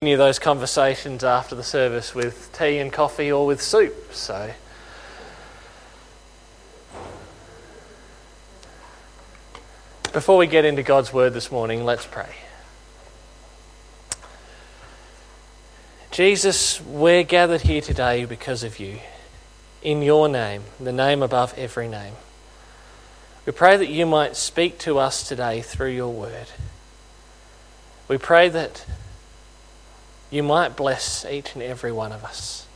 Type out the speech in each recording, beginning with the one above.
Of those conversations after the service with tea and coffee or with soup. So. Before we get into God's word this morning, let's pray. Jesus, we're gathered here today because of you, in your name, the name above every name. We pray that you might speak to us today through your word. We pray that you might bless each and every one of us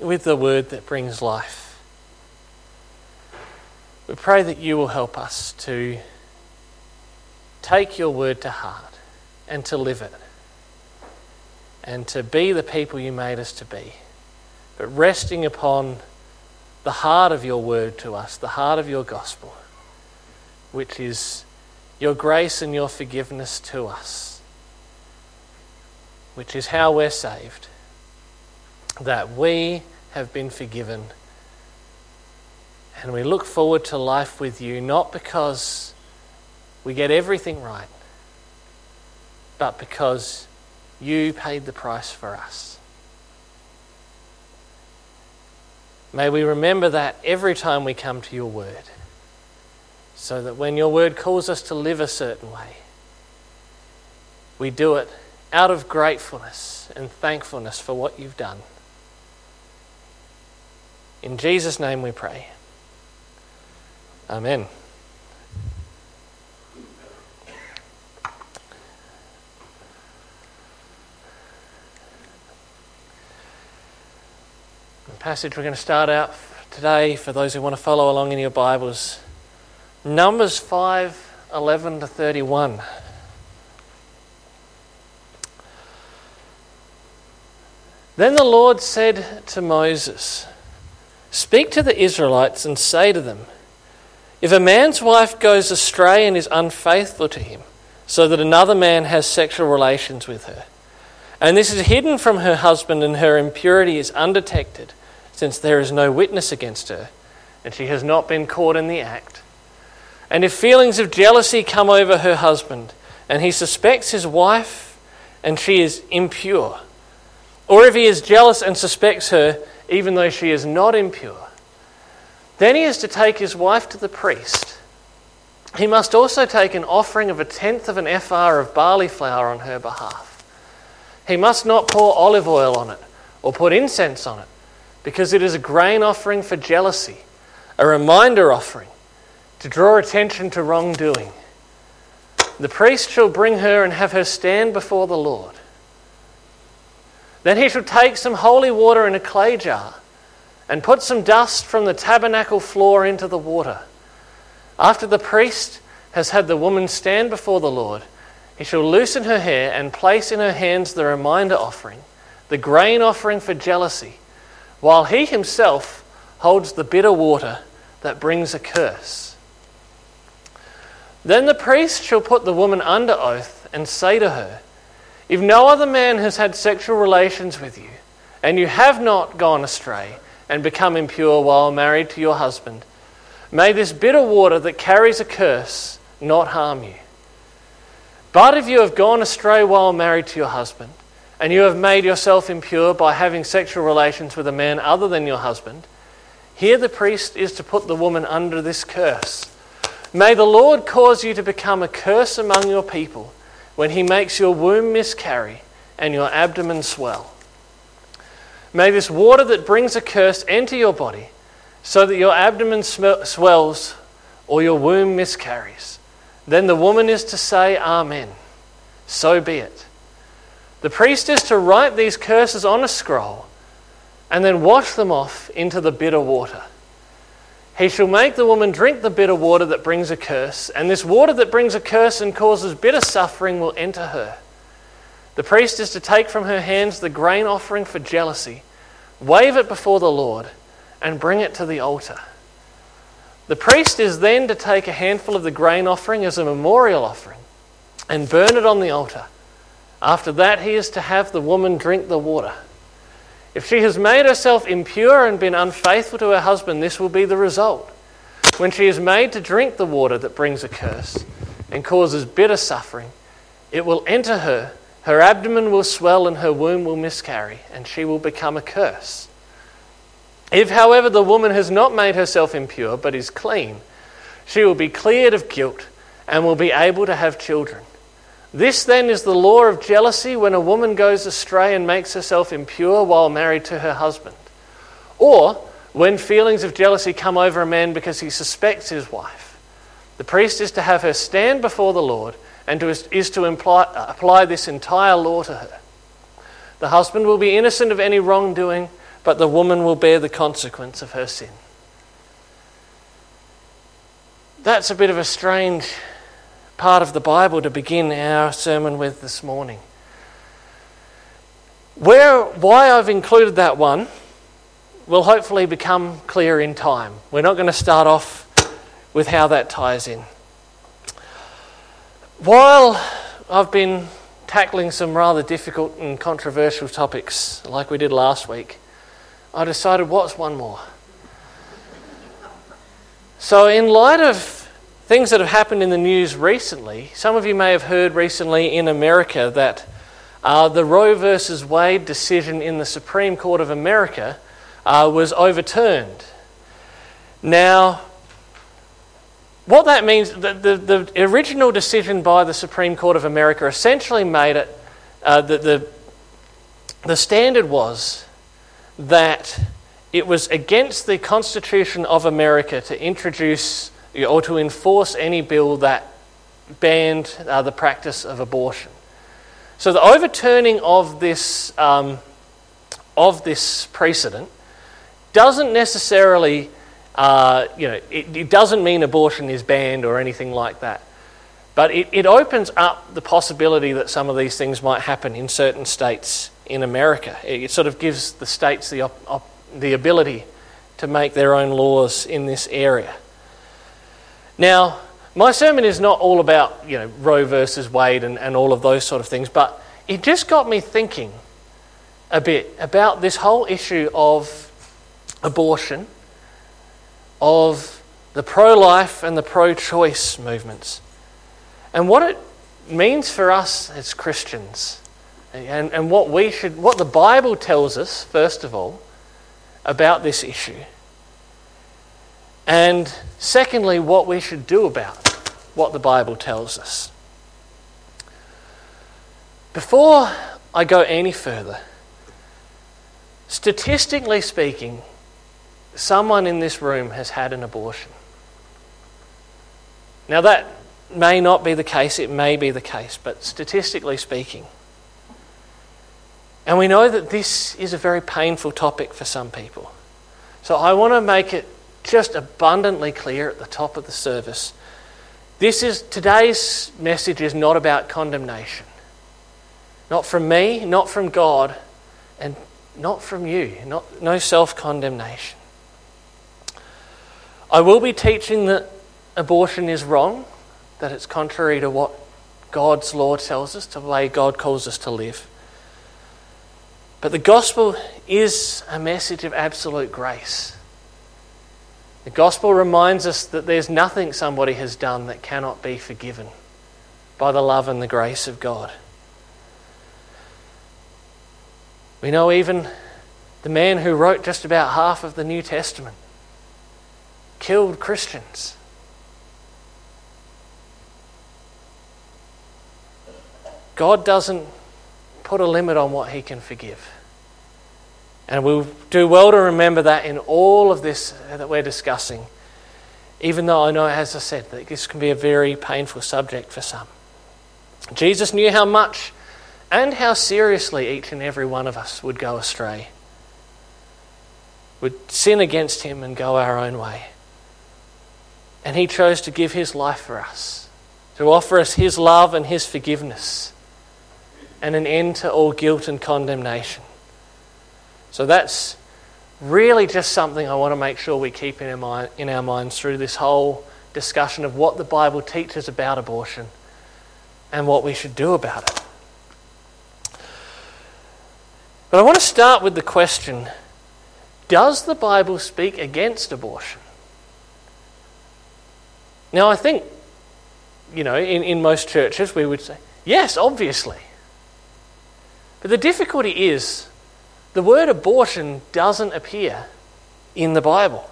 with the word that brings life. We pray that you will help us to take your word to heart and to live it and to be the people you made us to be, but resting upon the heart of your word to us, the heart of your gospel, which is your grace and your forgiveness to us, which is how we're saved, that we have been forgiven. And we look forward to life with you, not because we get everything right, but because you paid the price for us. May we remember that every time we come to your word, so that when your word calls us to live a certain way, we do it out of gratefulness and thankfulness for what you've done. In Jesus' name we pray. Amen. The passage we're going to start out today for those who want to follow along in your Bibles. Numbers 5 11 to 31. Then the Lord said to Moses, Speak to the Israelites and say to them, If a man's wife goes astray and is unfaithful to him, so that another man has sexual relations with her, and this is hidden from her husband and her impurity is undetected, since there is no witness against her, and she has not been caught in the act. And if feelings of jealousy come over her husband, and he suspects his wife, and she is impure, or if he is jealous and suspects her, even though she is not impure, then he is to take his wife to the priest. He must also take an offering of a tenth of an ephah of barley flour on her behalf. He must not pour olive oil on it or put incense on it because it is a grain offering for jealousy, a reminder offering to draw attention to wrongdoing. The priest shall bring her and have her stand before the Lord. Then he shall take some holy water in a clay jar and put some dust from the tabernacle floor into the water. After the priest has had the woman stand before the Lord, he shall loosen her hair and place in her hands the reminder offering, the grain offering for jealousy while he himself holds the bitter water that brings a curse. Then the priest shall put the woman under oath and say to her, If no other man has had sexual relations with you, and you have not gone astray and become impure while married to your husband, may this bitter water that carries a curse not harm you. But if you have gone astray while married to your husband, and you have made yourself impure by having sexual relations with a man other than your husband, here the priest is to put the woman under this curse. May the Lord cause you to become a curse among your people when he makes your womb miscarry and your abdomen swell. May this water that brings a curse enter your body so that your abdomen sm- swells or your womb miscarries. Then the woman is to say, Amen. So be it. The priest is to write these curses on a scroll and then wash them off into the bitter water. He shall make the woman drink the bitter water that brings a curse, and this water that brings a curse and causes bitter suffering will enter her. The priest is to take from her hands the grain offering for jealousy, wave it before the Lord, and bring it to the altar. The priest is then to take a handful of the grain offering as a memorial offering and burn it on the altar. After that, he is to have the woman drink the water. If she has made herself impure and been unfaithful to her husband, this will be the result. When she is made to drink the water that brings a curse and causes bitter suffering, it will enter her Her abdomen will swell and her womb will miscarry, and she will become a curse. If, however, the woman has not made herself impure but is clean, she will be cleared of guilt and will be able to have children. This then is the law of jealousy when a woman goes astray and makes herself impure while married to her husband. Or when feelings of jealousy come over a man because he suspects his wife. The priest is to have her stand before the Lord and to, is to imply, apply this entire law to her. The husband will be innocent of any wrongdoing, but the woman will bear the consequence of her sin. That's a bit of a strange part of the Bible to begin our sermon with this morning. Where, why I've included that one will hopefully become clear in time. We're not going to start off with how that ties in. While I've been tackling some rather difficult and controversial topics like we did last week, I decided what's one more? So, in light of Things that have happened in the news recently, some of you may have heard recently in America that uh, the Roe versus Wade decision in the Supreme Court of America uh, was overturned. Now, what that means, the, the, the, original decision by the Supreme Court of America essentially made it uh, that the, the standard was that it was against the Constitution of America to introduce or to enforce any bill that banned uh, the practice of abortion. So the overturning of this, um, of this precedent doesn't necessarily, uh, you know, it, it, doesn't mean abortion is banned or anything like that. But it, it opens up the possibility that some of these things might happen in certain states in America. It, it sort of gives the states the, op, op, the ability to make their own laws in this area. Now, my sermon is not all about, you know, Roe versus Wade and, and all of those sort of things, but it just got me thinking a bit about this whole issue of abortion, of the pro life and the pro choice movements, and what it means for us as Christians, and, and what we should, what the Bible tells us, first of all, about this issue. And secondly, what we should do about what the Bible tells us. Before I go any further, statistically speaking, someone in this room has had an abortion. Now, that may not be the case, it may be the case, but statistically speaking. And we know that this is a very painful topic for some people. So I want to make it just abundantly clear at the top of the service. This is today's message is not about condemnation. Not from me, not from God, and not from you. Not, no self condemnation. I will be teaching that abortion is wrong, that it's contrary to what God's law tells us, to the way God calls us to live. But the gospel is a message of absolute grace. The gospel reminds us that there's nothing somebody has done that cannot be forgiven by the love and the grace of God. We know even the man who wrote just about half of the New Testament killed Christians. God doesn't put a limit on what he can forgive. And we'll do well to remember that in all of this uh, that we're discussing, even though I know, as I said, that this can be a very painful subject for some. Jesus knew how much and how seriously each and every one of us would go astray, would sin against him and go our own way. And he chose to give his life for us, to offer us his love and his forgiveness, and an end to all guilt and condemnation. So that's really just something I want to make sure we keep in our, mind, in our minds through this whole discussion of what the Bible teaches about abortion and what we should do about it. But I want to start with the question Does the Bible speak against abortion? Now, I think, you know, in, in most churches we would say, yes, obviously. But the difficulty is the word abortion doesn't appear in the Bible.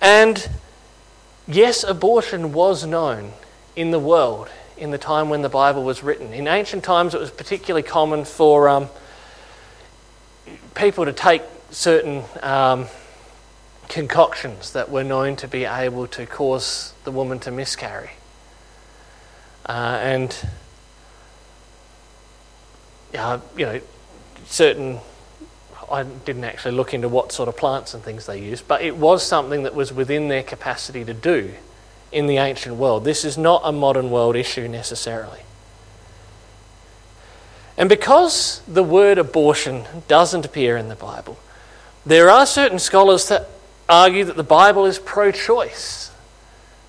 And yes, abortion was known in the world in the time when the Bible was written. In ancient times, it was particularly common for um, people to take certain um, concoctions that were known to be able to cause the woman to miscarry. Uh, and, uh, you know, certain I didn't actually look into what sort of plants and things they used, but it was something that was within their capacity to do in the ancient world. This is not a modern world issue necessarily. And because the word abortion doesn't appear in the Bible, there are certain scholars that argue that the Bible is pro choice,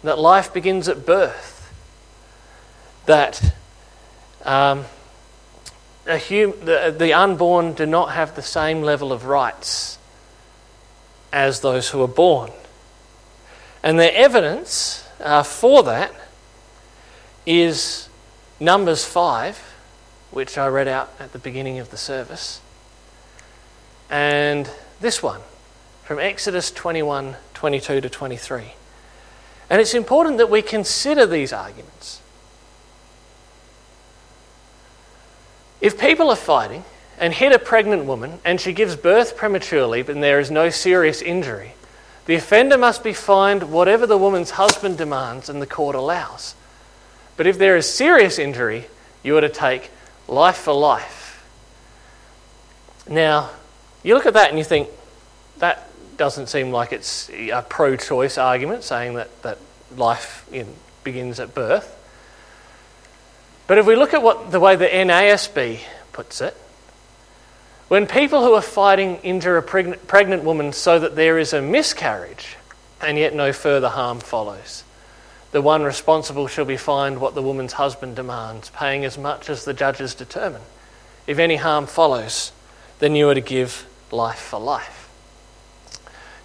that life begins at birth, that um, the, the unborn do not have the same level of rights as those who are born. And the evidence uh, for that is Numbers 5, which I read out at the beginning of the service, and this one from Exodus 21 22 to 23. And it's important that we consider these arguments. If people are fighting and hit a pregnant woman and she gives birth prematurely but there is no serious injury, the offender must be fined whatever the woman's husband demands and the court allows. But if there is serious injury, you are to take life for life. Now, you look at that and you think, that doesn't seem like it's a pro choice argument saying that, that life in, begins at birth. But if we look at what the way the NASB puts it, when people who are fighting injure a pregnant, pregnant woman so that there is a miscarriage and yet no further harm follows, the one responsible shall be fined what the woman's husband demands, paying as much as the judges determine. If any harm follows, then you are to give life for life.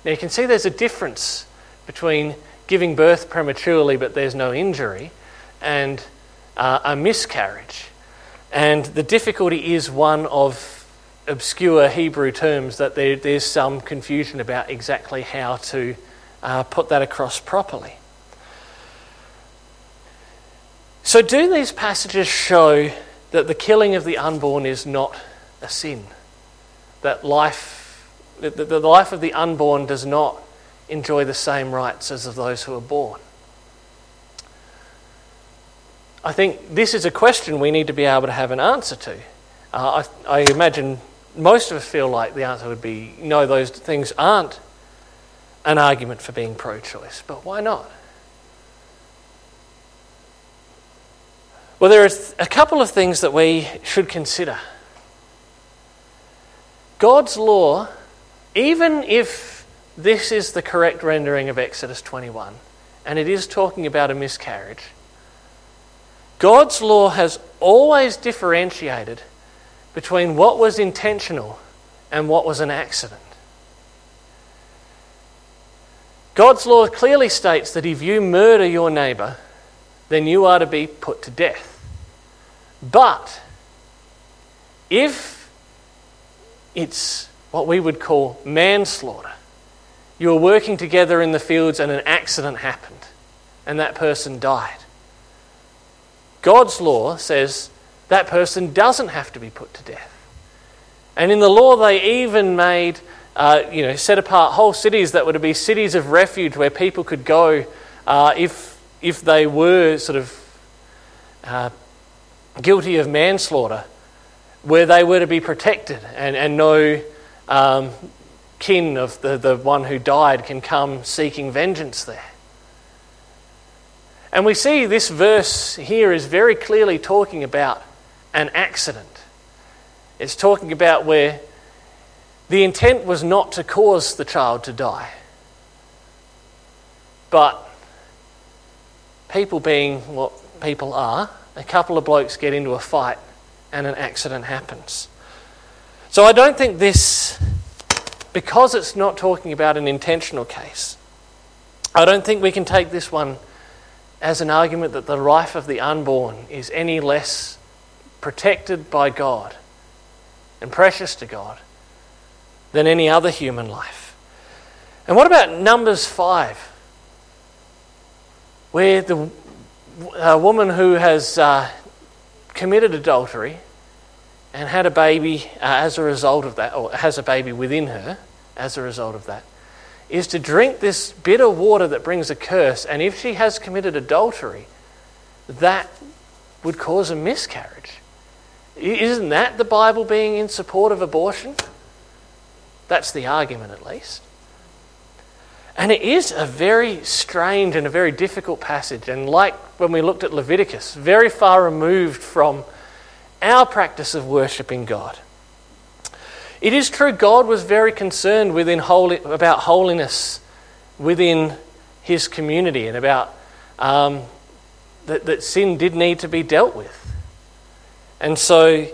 Now you can see there's a difference between giving birth prematurely but there's no injury and uh, a miscarriage. And the difficulty is one of obscure Hebrew terms that there, there's some confusion about exactly how to uh, put that across properly. So, do these passages show that the killing of the unborn is not a sin? That life, that the life of the unborn does not enjoy the same rights as of those who are born? I think this is a question we need to be able to have an answer to. Uh, I, I imagine most of us feel like the answer would be no, those things aren't an argument for being pro choice. But why not? Well, there are a couple of things that we should consider. God's law, even if this is the correct rendering of Exodus 21, and it is talking about a miscarriage, God's law has always differentiated between what was intentional and what was an accident. God's law clearly states that if you murder your neighbour, then you are to be put to death. But if it's what we would call manslaughter, you are working together in the fields and an accident happened and that person died. God's law says that person doesn't have to be put to death. And in the law, they even made, uh, you know, set apart whole cities that were to be cities of refuge where people could go uh, if, if they were sort of uh, guilty of manslaughter, where they were to be protected and, and no um, kin of the, the one who died can come seeking vengeance there. And we see this verse here is very clearly talking about an accident. It's talking about where the intent was not to cause the child to die, but people being what people are, a couple of blokes get into a fight and an accident happens. So I don't think this, because it's not talking about an intentional case, I don't think we can take this one as an argument that the life of the unborn is any less protected by God and precious to God than any other human life. And what about Numbers 5, where the a woman who has uh, committed adultery and had a baby uh, as a result of that, or has a baby within her as a result of that, is to drink this bitter water that brings a curse. And if she has committed adultery, that would cause a miscarriage. Isn't that the Bible being in support of abortion? That's the argument, at least. And it is a very strange and a very difficult passage. And like when we looked at Leviticus, very far removed from our practice of worshipping God. It is true, God was very concerned within holy, about holiness within his community and about um, that, that sin did need to be dealt with. And so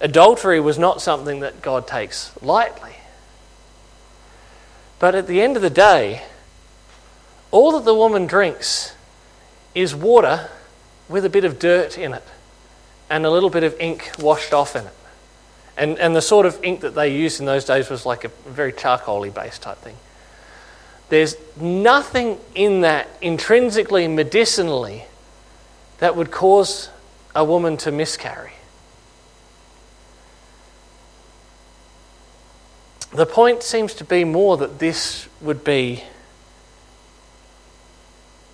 adultery was not something that God takes lightly. But at the end of the day, all that the woman drinks is water with a bit of dirt in it and a little bit of ink washed off in it. And, and the sort of ink that they used in those days was like a very charcoaly based type thing. There's nothing in that intrinsically, medicinally, that would cause a woman to miscarry. The point seems to be more that this would be,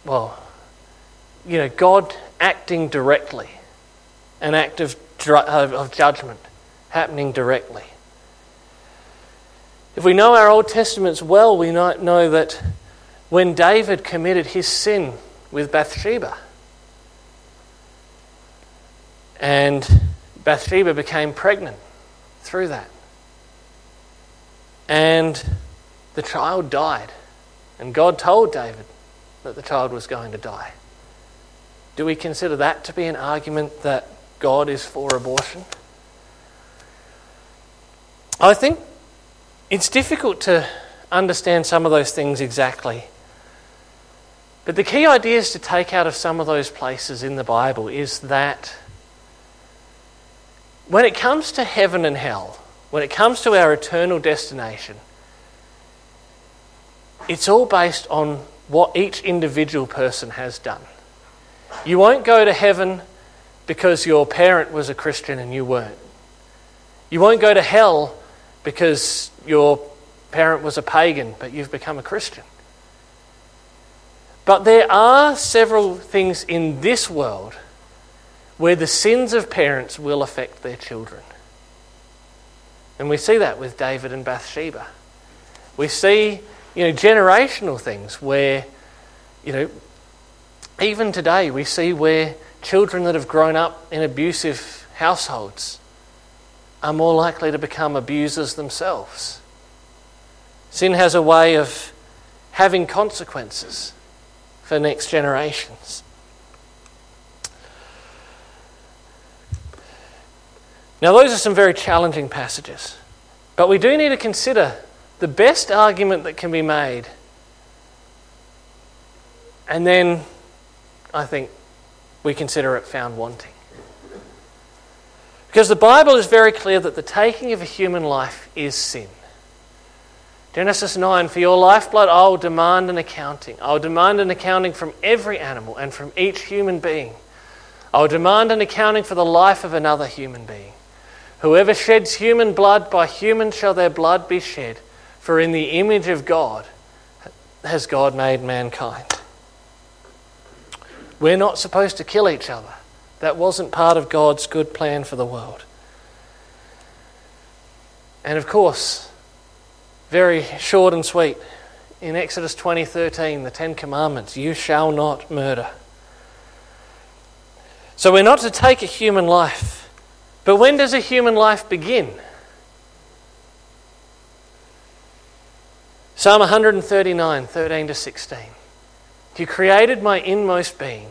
well, you know, God acting directly, an act of, of judgment happening directly. If we know our Old Testaments well, we might know that when David committed his sin with Bathsheba, and Bathsheba became pregnant through that. And the child died. And God told David that the child was going to die. Do we consider that to be an argument that God is for abortion? I think it's difficult to understand some of those things exactly. But the key ideas to take out of some of those places in the Bible is that when it comes to heaven and hell, when it comes to our eternal destination, it's all based on what each individual person has done. You won't go to heaven because your parent was a Christian and you weren't. You won't go to hell because your parent was a pagan but you've become a Christian. But there are several things in this world where the sins of parents will affect their children. And we see that with David and Bathsheba. We see, you know, generational things where, you know, even today we see where children that have grown up in abusive households are more likely to become abusers themselves. Sin has a way of having consequences for next generations. Now, those are some very challenging passages, but we do need to consider the best argument that can be made. And then I think we consider it found wanting. Because the Bible is very clear that the taking of a human life is sin. Genesis 9 For your lifeblood I will demand an accounting. I will demand an accounting from every animal and from each human being. I will demand an accounting for the life of another human being. Whoever sheds human blood, by human shall their blood be shed. For in the image of God has God made mankind. We're not supposed to kill each other. That wasn't part of God's good plan for the world. And of course, very short and sweet, in Exodus 20:13, the 10 commandments, you shall not murder. So we're not to take a human life but when does a human life begin? Psalm 139, 13 to 16. You created my inmost being.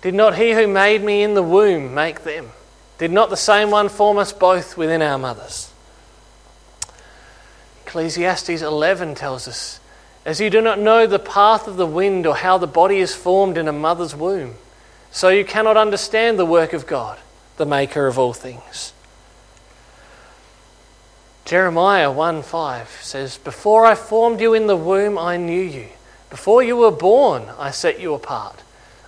did not he who made me in the womb make them? Did not the same one form us both within our mothers? Ecclesiastes 11 tells us, As you do not know the path of the wind or how the body is formed in a mother's womb, so you cannot understand the work of God, the maker of all things. Jeremiah 1 5 says, Before I formed you in the womb, I knew you. Before you were born, I set you apart.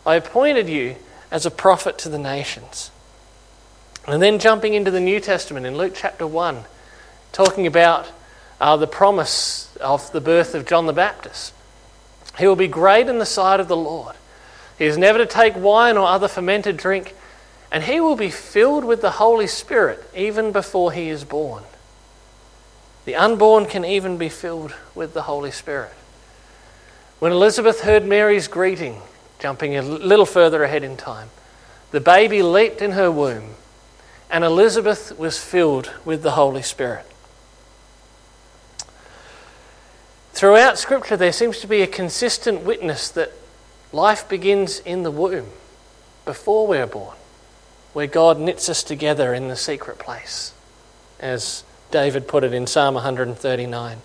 I appointed you as a prophet to the nations. And then jumping into the New Testament in Luke chapter 1, talking about uh, the promise of the birth of John the Baptist. He will be great in the sight of the Lord. He is never to take wine or other fermented drink, and he will be filled with the Holy Spirit even before he is born. The unborn can even be filled with the Holy Spirit. When Elizabeth heard Mary's greeting, jumping a little further ahead in time, the baby leaped in her womb, and Elizabeth was filled with the Holy Spirit. Throughout Scripture, there seems to be a consistent witness that life begins in the womb, before we're born, where God knits us together in the secret place, as David put it in Psalm 139.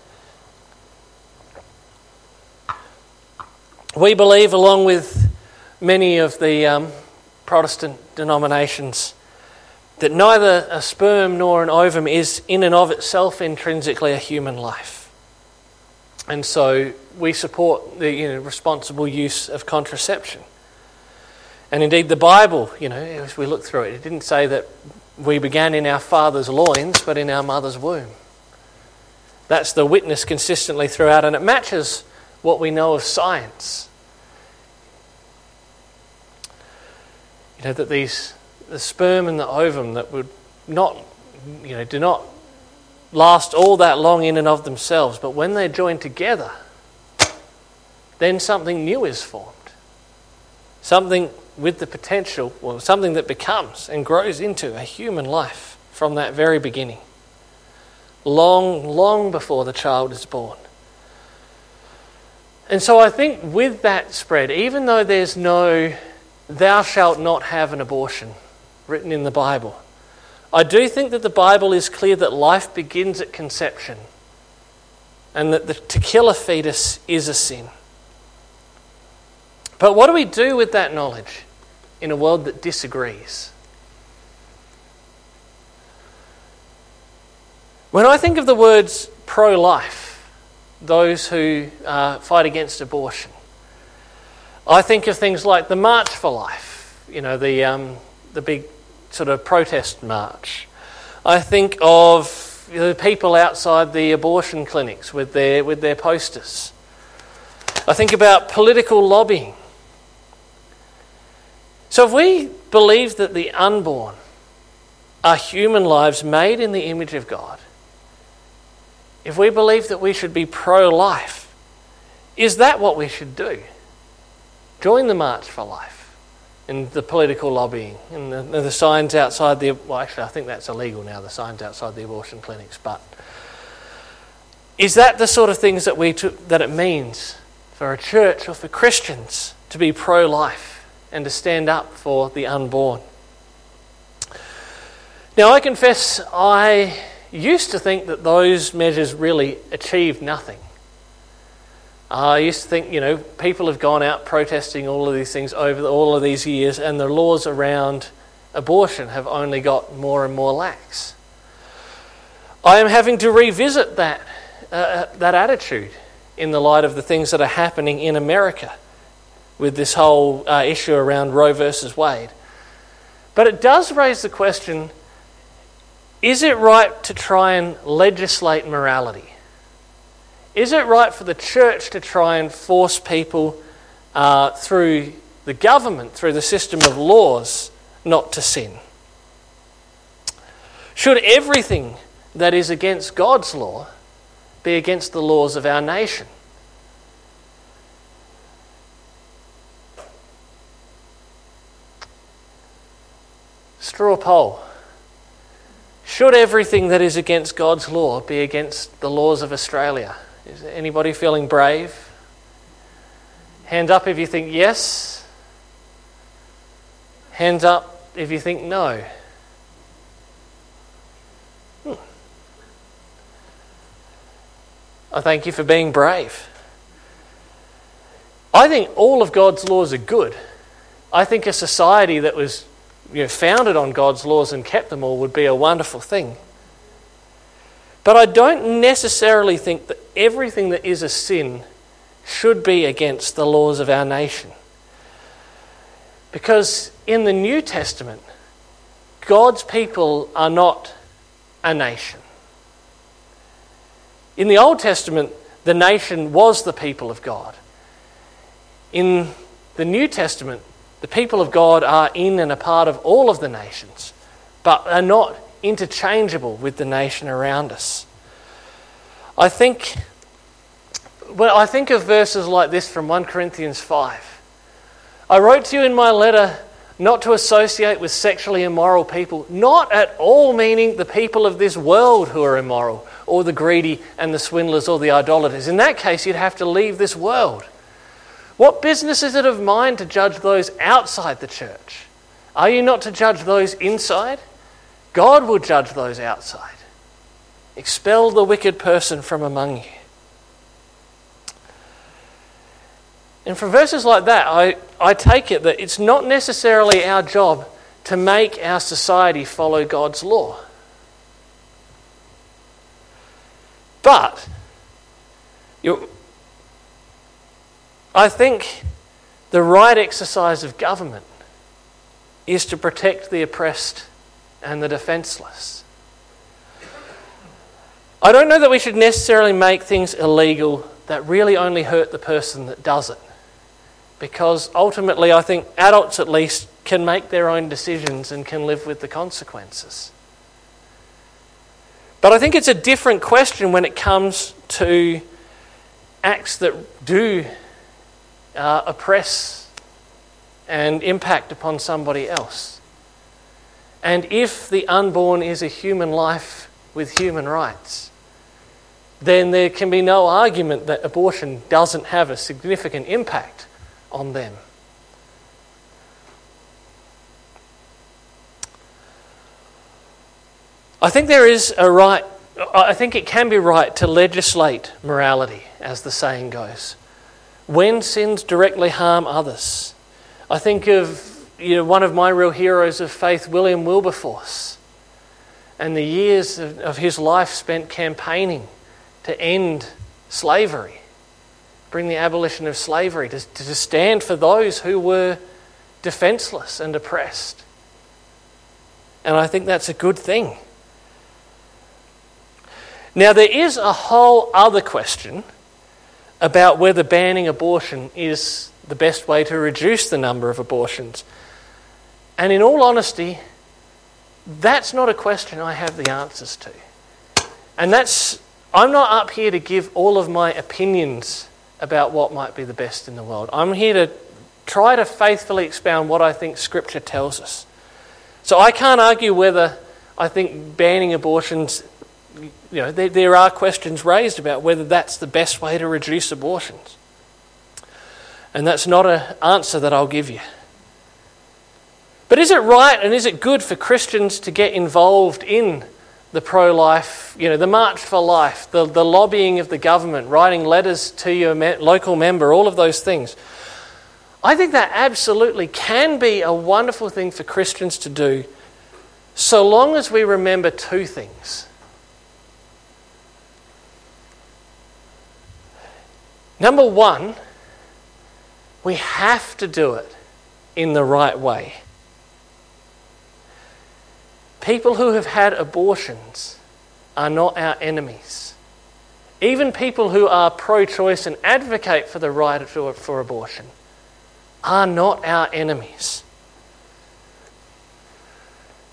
We believe, along with many of the um, Protestant denominations, that neither a sperm nor an ovum is in and of itself intrinsically a human life. And so we support the you know, responsible use of contraception. And indeed, the Bible, you know, as we look through it, it didn't say that we began in our father's loins, but in our mother's womb. That's the witness consistently throughout, and it matches what we know of science. You know, that these, the sperm and the ovum that would not, you know, do not last all that long in and of themselves, but when they're joined together, then something new is formed. Something with the potential, well, something that becomes and grows into a human life from that very beginning. Long, long before the child is born. And so I think with that spread, even though there's no thou shalt not have an abortion written in the Bible, I do think that the Bible is clear that life begins at conception and that the, to kill a fetus is a sin. But what do we do with that knowledge in a world that disagrees? When I think of the words pro life, those who uh, fight against abortion, I think of things like the March for Life, you know, the, um, the big sort of protest march. I think of the people outside the abortion clinics with their, with their posters. I think about political lobbying. So if we believe that the unborn are human lives made in the image of God, if we believe that we should be pro life, is that what we should do? Join the March for Life in the political lobbying and the, the, signs outside the. Well, actually, I think that's illegal now, the signs outside the abortion clinics. But is that the sort of things that, we that it means for a church or for Christians to be pro life? and to stand up for the unborn. Now, I confess I used to think that those measures really achieved nothing. I used to think, you know, people have gone out protesting all of these things over all of these years, and the laws around abortion have only got more and more lax. I am having to revisit that, uh, that attitude in the light of the things that are happening in America with this whole uh, issue around Roe versus Wade. But it does raise the question is it right to try and legislate morality? Is it right for the church to try and force people uh, through the government, through the system of laws, not to sin? Should everything that is against God's law be against the laws of our nation? Straw poll. should everything that is against God's law be against the laws of Australia? Is anybody feeling brave? Hands up if you think yes. Hands up if you think no. Hmm. I thank you for being brave. I think all of God's laws are good. I think a society that was you know, founded on God's laws and kept them all would be a wonderful thing. But I don't necessarily think that everything that is a sin should be against the laws of our nation. Because in the New Testament, God's people are not a nation. In the Old Testament, the nation was the people of God. In the New Testament, the people of God are in and a part of all of the nations, but are not interchangeable with the nation around us. I think, well, I think of verses like this from 1 Corinthians 5. I wrote to you in my letter not to associate with sexually immoral people, not at all meaning the people of this world who are immoral, or the greedy and the swindlers or the idolaters. In that case, you'd have to leave this world. What business is it of mine to judge those outside the church? Are you not to judge those inside? God will judge those outside. Expel the wicked person from among you. And from verses like that, I, I take it that it's not necessarily our job to make our society follow God's law. But you, I think the right exercise of government is to protect the oppressed and the defenseless. I don't know that we should necessarily make things illegal that really only hurt the person that does it. Because ultimately, I think adults at least can make their own decisions and can live with the consequences. But I think it's a different question when it comes to acts that do uh, oppress and impact upon somebody else. And if the unborn is a human life with human rights, then there can be no argument that abortion doesn't have a significant impact on them. I think there is a right, I think it can be right to legislate morality, as the saying goes when sins directly harm others. I think of you know, one of my real heroes of faith, William Wilberforce, and the years of, of his life spent campaigning to end slavery, bring the abolition of slavery, to, to stand for those who were defenseless and oppressed. And I think that's a good thing. Now, there is a whole other question about whether banning abortion is the best way to reduce the number of abortions. And in all honesty, that's not a question I have the answers to. And that's, I'm not up here to give all of my opinions about what might be the best in the world. I'm here to try to faithfully expound what I think Scripture tells us. So I can't argue whether I think banning abortions you know, there, there are questions raised about whether that's the best way to reduce abortions. And that's not an answer that I'll give you. But is it right and is it good for Christians to get involved in the pro life, you know, the March for Life, the, the lobbying of the government, writing letters to your me- local member, all of those things? I think that absolutely can be a wonderful thing for Christians to do so long as we remember two things. Number one, we have to do it in the right way. People who have had abortions are not our enemies. Even people who are pro choice and advocate for the right for, abortion are not our enemies.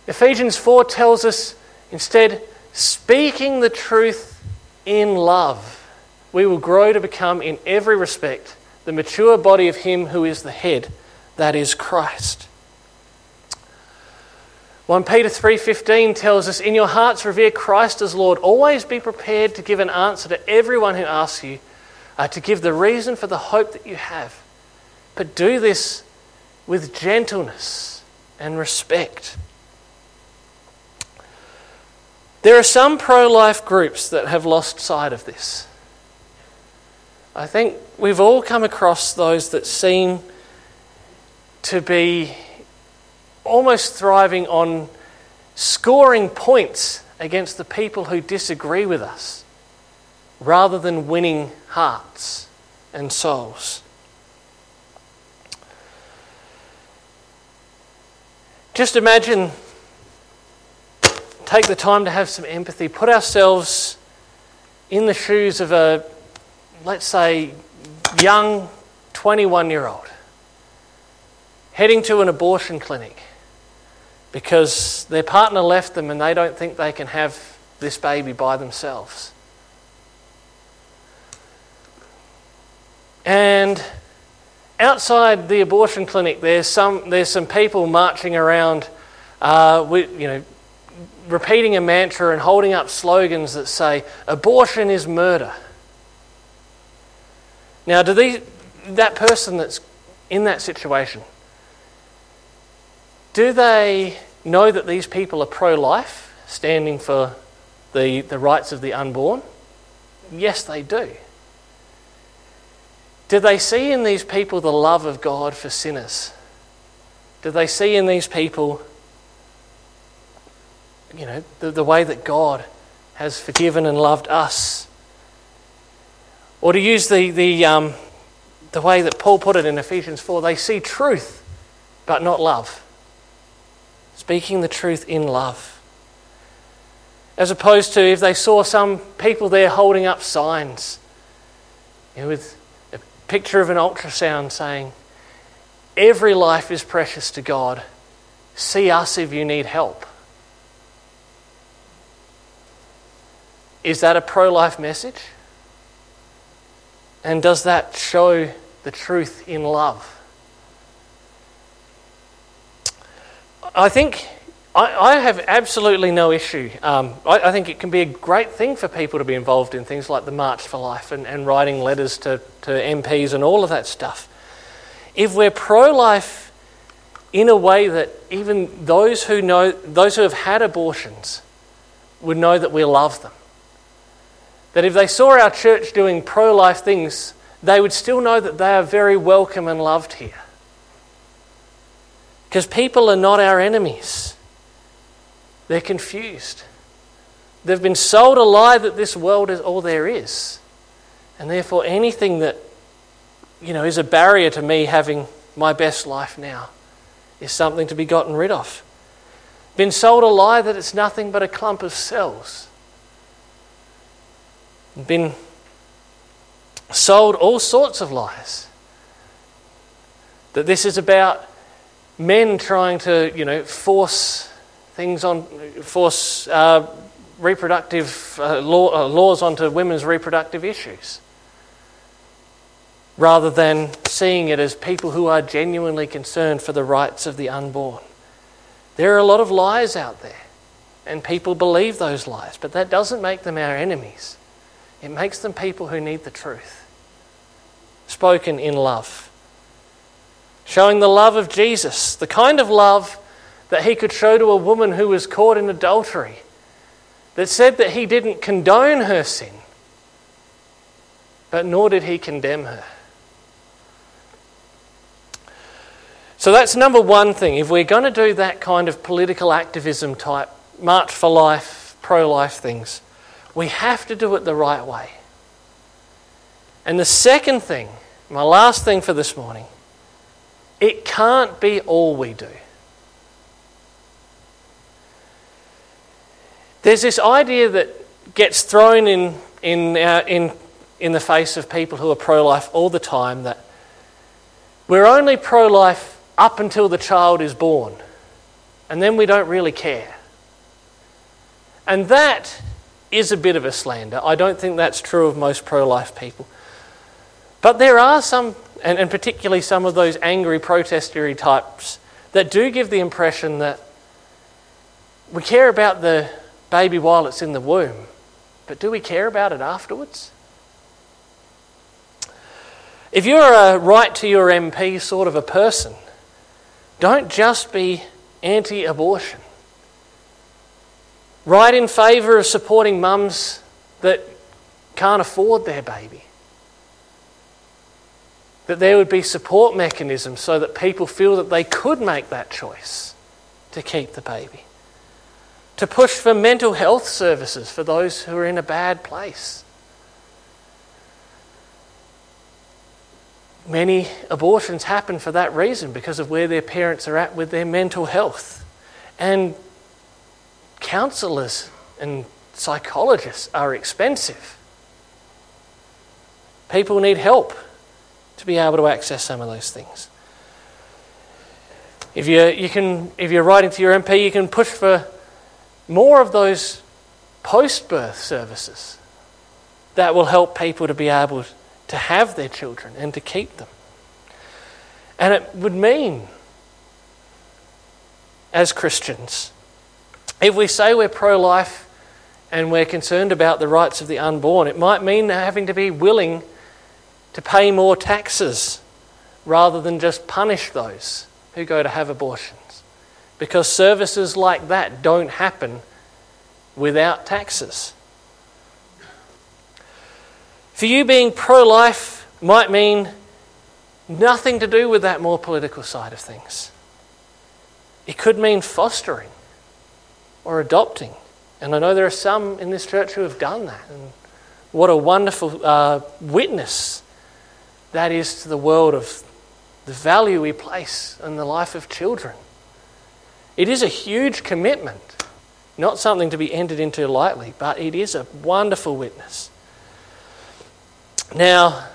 Ephesians 4 tells us instead, speaking the truth in love we will grow to become, in every respect, the mature body of Him who is the head, that is Christ. 1 Peter 3:15 tells us in your hearts revere Christ as Lord. Always be prepared to give an answer to everyone who asks you uh, to give the reason for the hope that you have. But do this with gentleness and respect. There are some pro-life groups that have lost sight of this. I think we've all come across those that seem to be almost thriving on scoring points against the people who disagree with us rather than winning hearts and souls. Just imagine, take the time to have some empathy, put ourselves in the shoes of a, let's say, young 21 year old heading to an abortion clinic because their partner left them and they don't think they can have this baby by themselves. And outside the abortion clinic, there's some, there's some people marching around, uh, with, you know, repeating a mantra and holding up slogans that say, abortion is murder. Now, do these, that person that's in that situation, do they know that these people are pro life, standing for the, the rights of the unborn? Yes, they do. Do they see in these people the love of God for sinners? Do they see in these people, you know, the, the way that God has forgiven and loved us? Or to use the, the, um, the way that Paul put it in Ephesians 4, they see truth but not love speaking the truth in love. As opposed to if they saw some people there holding up signs you know, with a picture of an ultrasound saying, Every life is precious to God. See us if you need help. Is that a pro life message? And does that show the truth in love? I think I, I have absolutely no issue. Um, I, I, think it can be a great thing for people to be involved in things like the March for Life and, and writing letters to, to MPs and all of that stuff. If we're pro life in a way that even those who know, those who have had abortions would know that we love them. That if they saw our church doing pro life things, they would still know that they are very welcome and loved here. Because people are not our enemies, they're confused. They've been sold a lie that this world is all there is. And therefore, anything that you know, is a barrier to me having my best life now is something to be gotten rid of. Been sold a lie that it's nothing but a clump of cells. Been sold all sorts of lies. That this is about men trying to, you know, force things on, force uh, reproductive uh, law, uh, laws onto women's reproductive issues, rather than seeing it as people who are genuinely concerned for the rights of the unborn. There are a lot of lies out there, and people believe those lies, but that doesn't make them our enemies. It makes them people who need the truth, spoken in love showing the love of Jesus, the kind of love that he could show to a woman who was caught in adultery, that said that he didn't condone her sin, but nor did he condemn her. So that's number one thing. If we're going to do that kind of political activism type, March for Life, pro life things, we have to do it the right way. And the second thing, my last thing for this morning, it can't be all we do. There's this idea that gets thrown in, in, uh, in, in the face of people who are pro life all the time that we're only pro life up until the child is born, and then we don't really care. And that is a bit of a slander. I don't think that's true of most pro life people. But there are some and, and particularly some of those angry protestery types that do give the impression that we care about the baby while it's in the womb, but do we care about it afterwards? If you're a write to your MP sort of a person, don't just be anti abortion. Write in favour of supporting mums that can't afford their baby. That there would be support mechanisms so that people feel that they could make that choice to keep the baby. To push for mental health services for those who are in a bad place. Many abortions happen for that reason because of where their parents are at with their mental health. And counselors and psychologists are expensive. People need help to be able to access some of those things. If, you, you can, if you're writing to your MP, you can push for more of those post birth services that will help people to be able to have their children and to keep them. And it would mean, as Christians, if we say we're pro life and we're concerned about the rights of the unborn, it might mean having to be willing to pay more taxes rather than just punish those who go to have abortions. Because services like that don't happen without taxes. For you, being pro life might mean nothing to do with that more political side of things. It could mean fostering or adopting. And I know there are some in this church who have done that. And what a wonderful uh, witness that is to the world of the value we place in the life of children. It is a huge commitment, not something to be entered into lightly, but it is a wonderful witness. Now,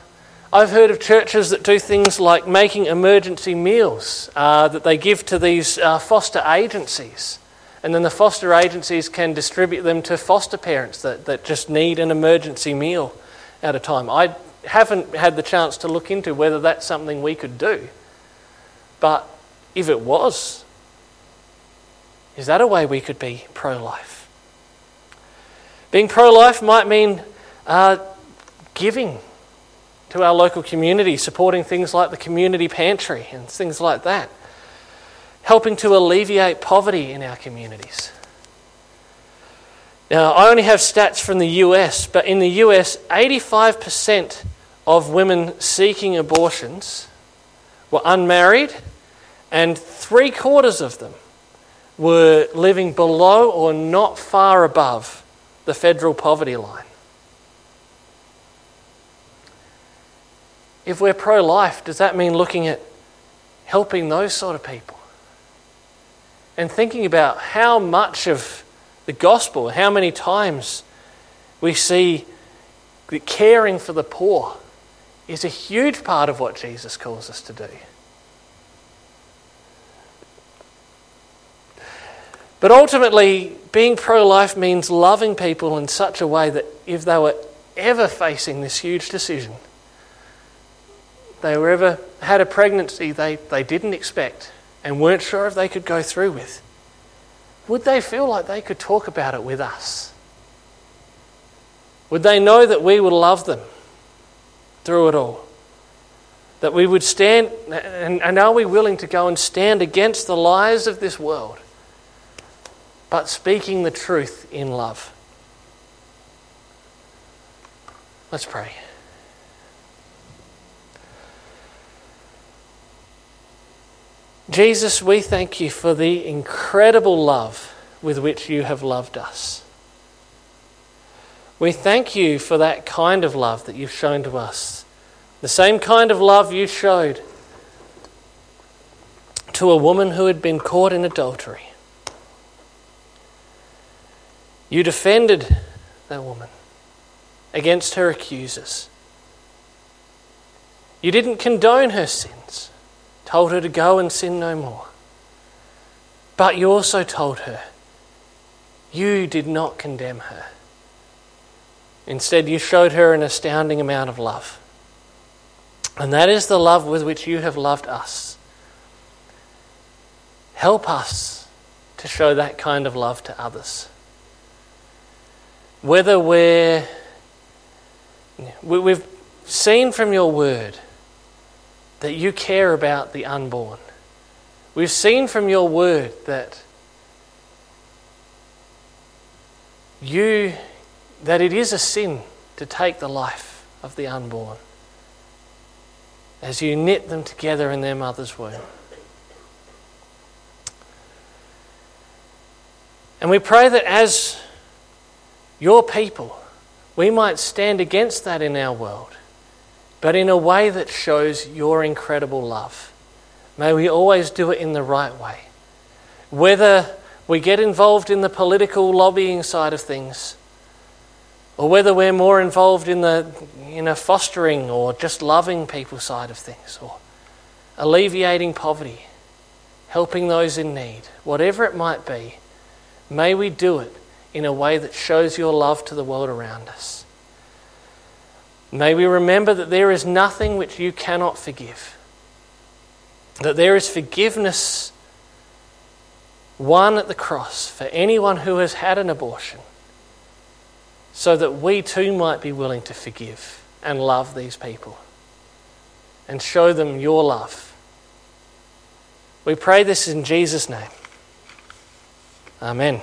I've heard of churches that do things like making emergency meals uh, that they give to these uh, foster agencies. And then the foster agencies can distribute them to foster parents that, that just need an emergency meal at a time. I haven't had the chance to look into whether that's something we could do. But if it was, is that a way we could be pro life? Being pro life might mean uh, giving to our local community, supporting things like the community pantry and things like that helping to alleviate poverty in our communities. Now, I only have stats from the US, but in the US, 85% of women seeking abortions were unmarried, and three quarters of them were living below or not far above the federal poverty line. If we're pro life, does that mean looking at helping those sort of people? and thinking about how much of the gospel, how many times we see caring for the poor is a huge part of what Jesus calls us to do. But ultimately, being pro life means loving people in such a way that if they were ever facing this huge decision, they were ever had a pregnancy they, they didn't expect, and weren't sure if they could go through with, would they feel like they could talk about it with us? Would they know that we would love them through it all? That we would stand, and, are we willing to go and stand against the lies of this world, but speaking the truth in love? Let's pray. Jesus, we thank you for the incredible love with which you have loved us. We thank you for that kind of love that you've shown to us. The same kind of love you showed to a woman who had been caught in adultery. You defended that woman against her accusers. You didn't condone her sins told her to go and sin no more. But you also told her you did not condemn her. Instead, you showed her an astounding amount of love. And that is the love with which you have loved us. Help us to show that kind of love to others. Whether we're, we've seen from your word that you care about the unborn. We've seen from your word that you that it is a sin to take the life of the unborn as you knit them together in their mother's womb. And we pray that as your people, we might stand against that in our world, but in a way that shows your incredible love. May we always do it in the right way. Whether we get involved in the political lobbying side of things, or whether we're more involved in the you know, fostering or just loving people side of things, or alleviating poverty, helping those in need, whatever it might be, may we do it in a way that shows your love to the world around us. May we remember that there is nothing which you cannot forgive, that there is forgiveness won at the cross for anyone who has had an abortion, so that we too might be willing to forgive and love these people and show them your love. We pray this in Jesus' name. Amen.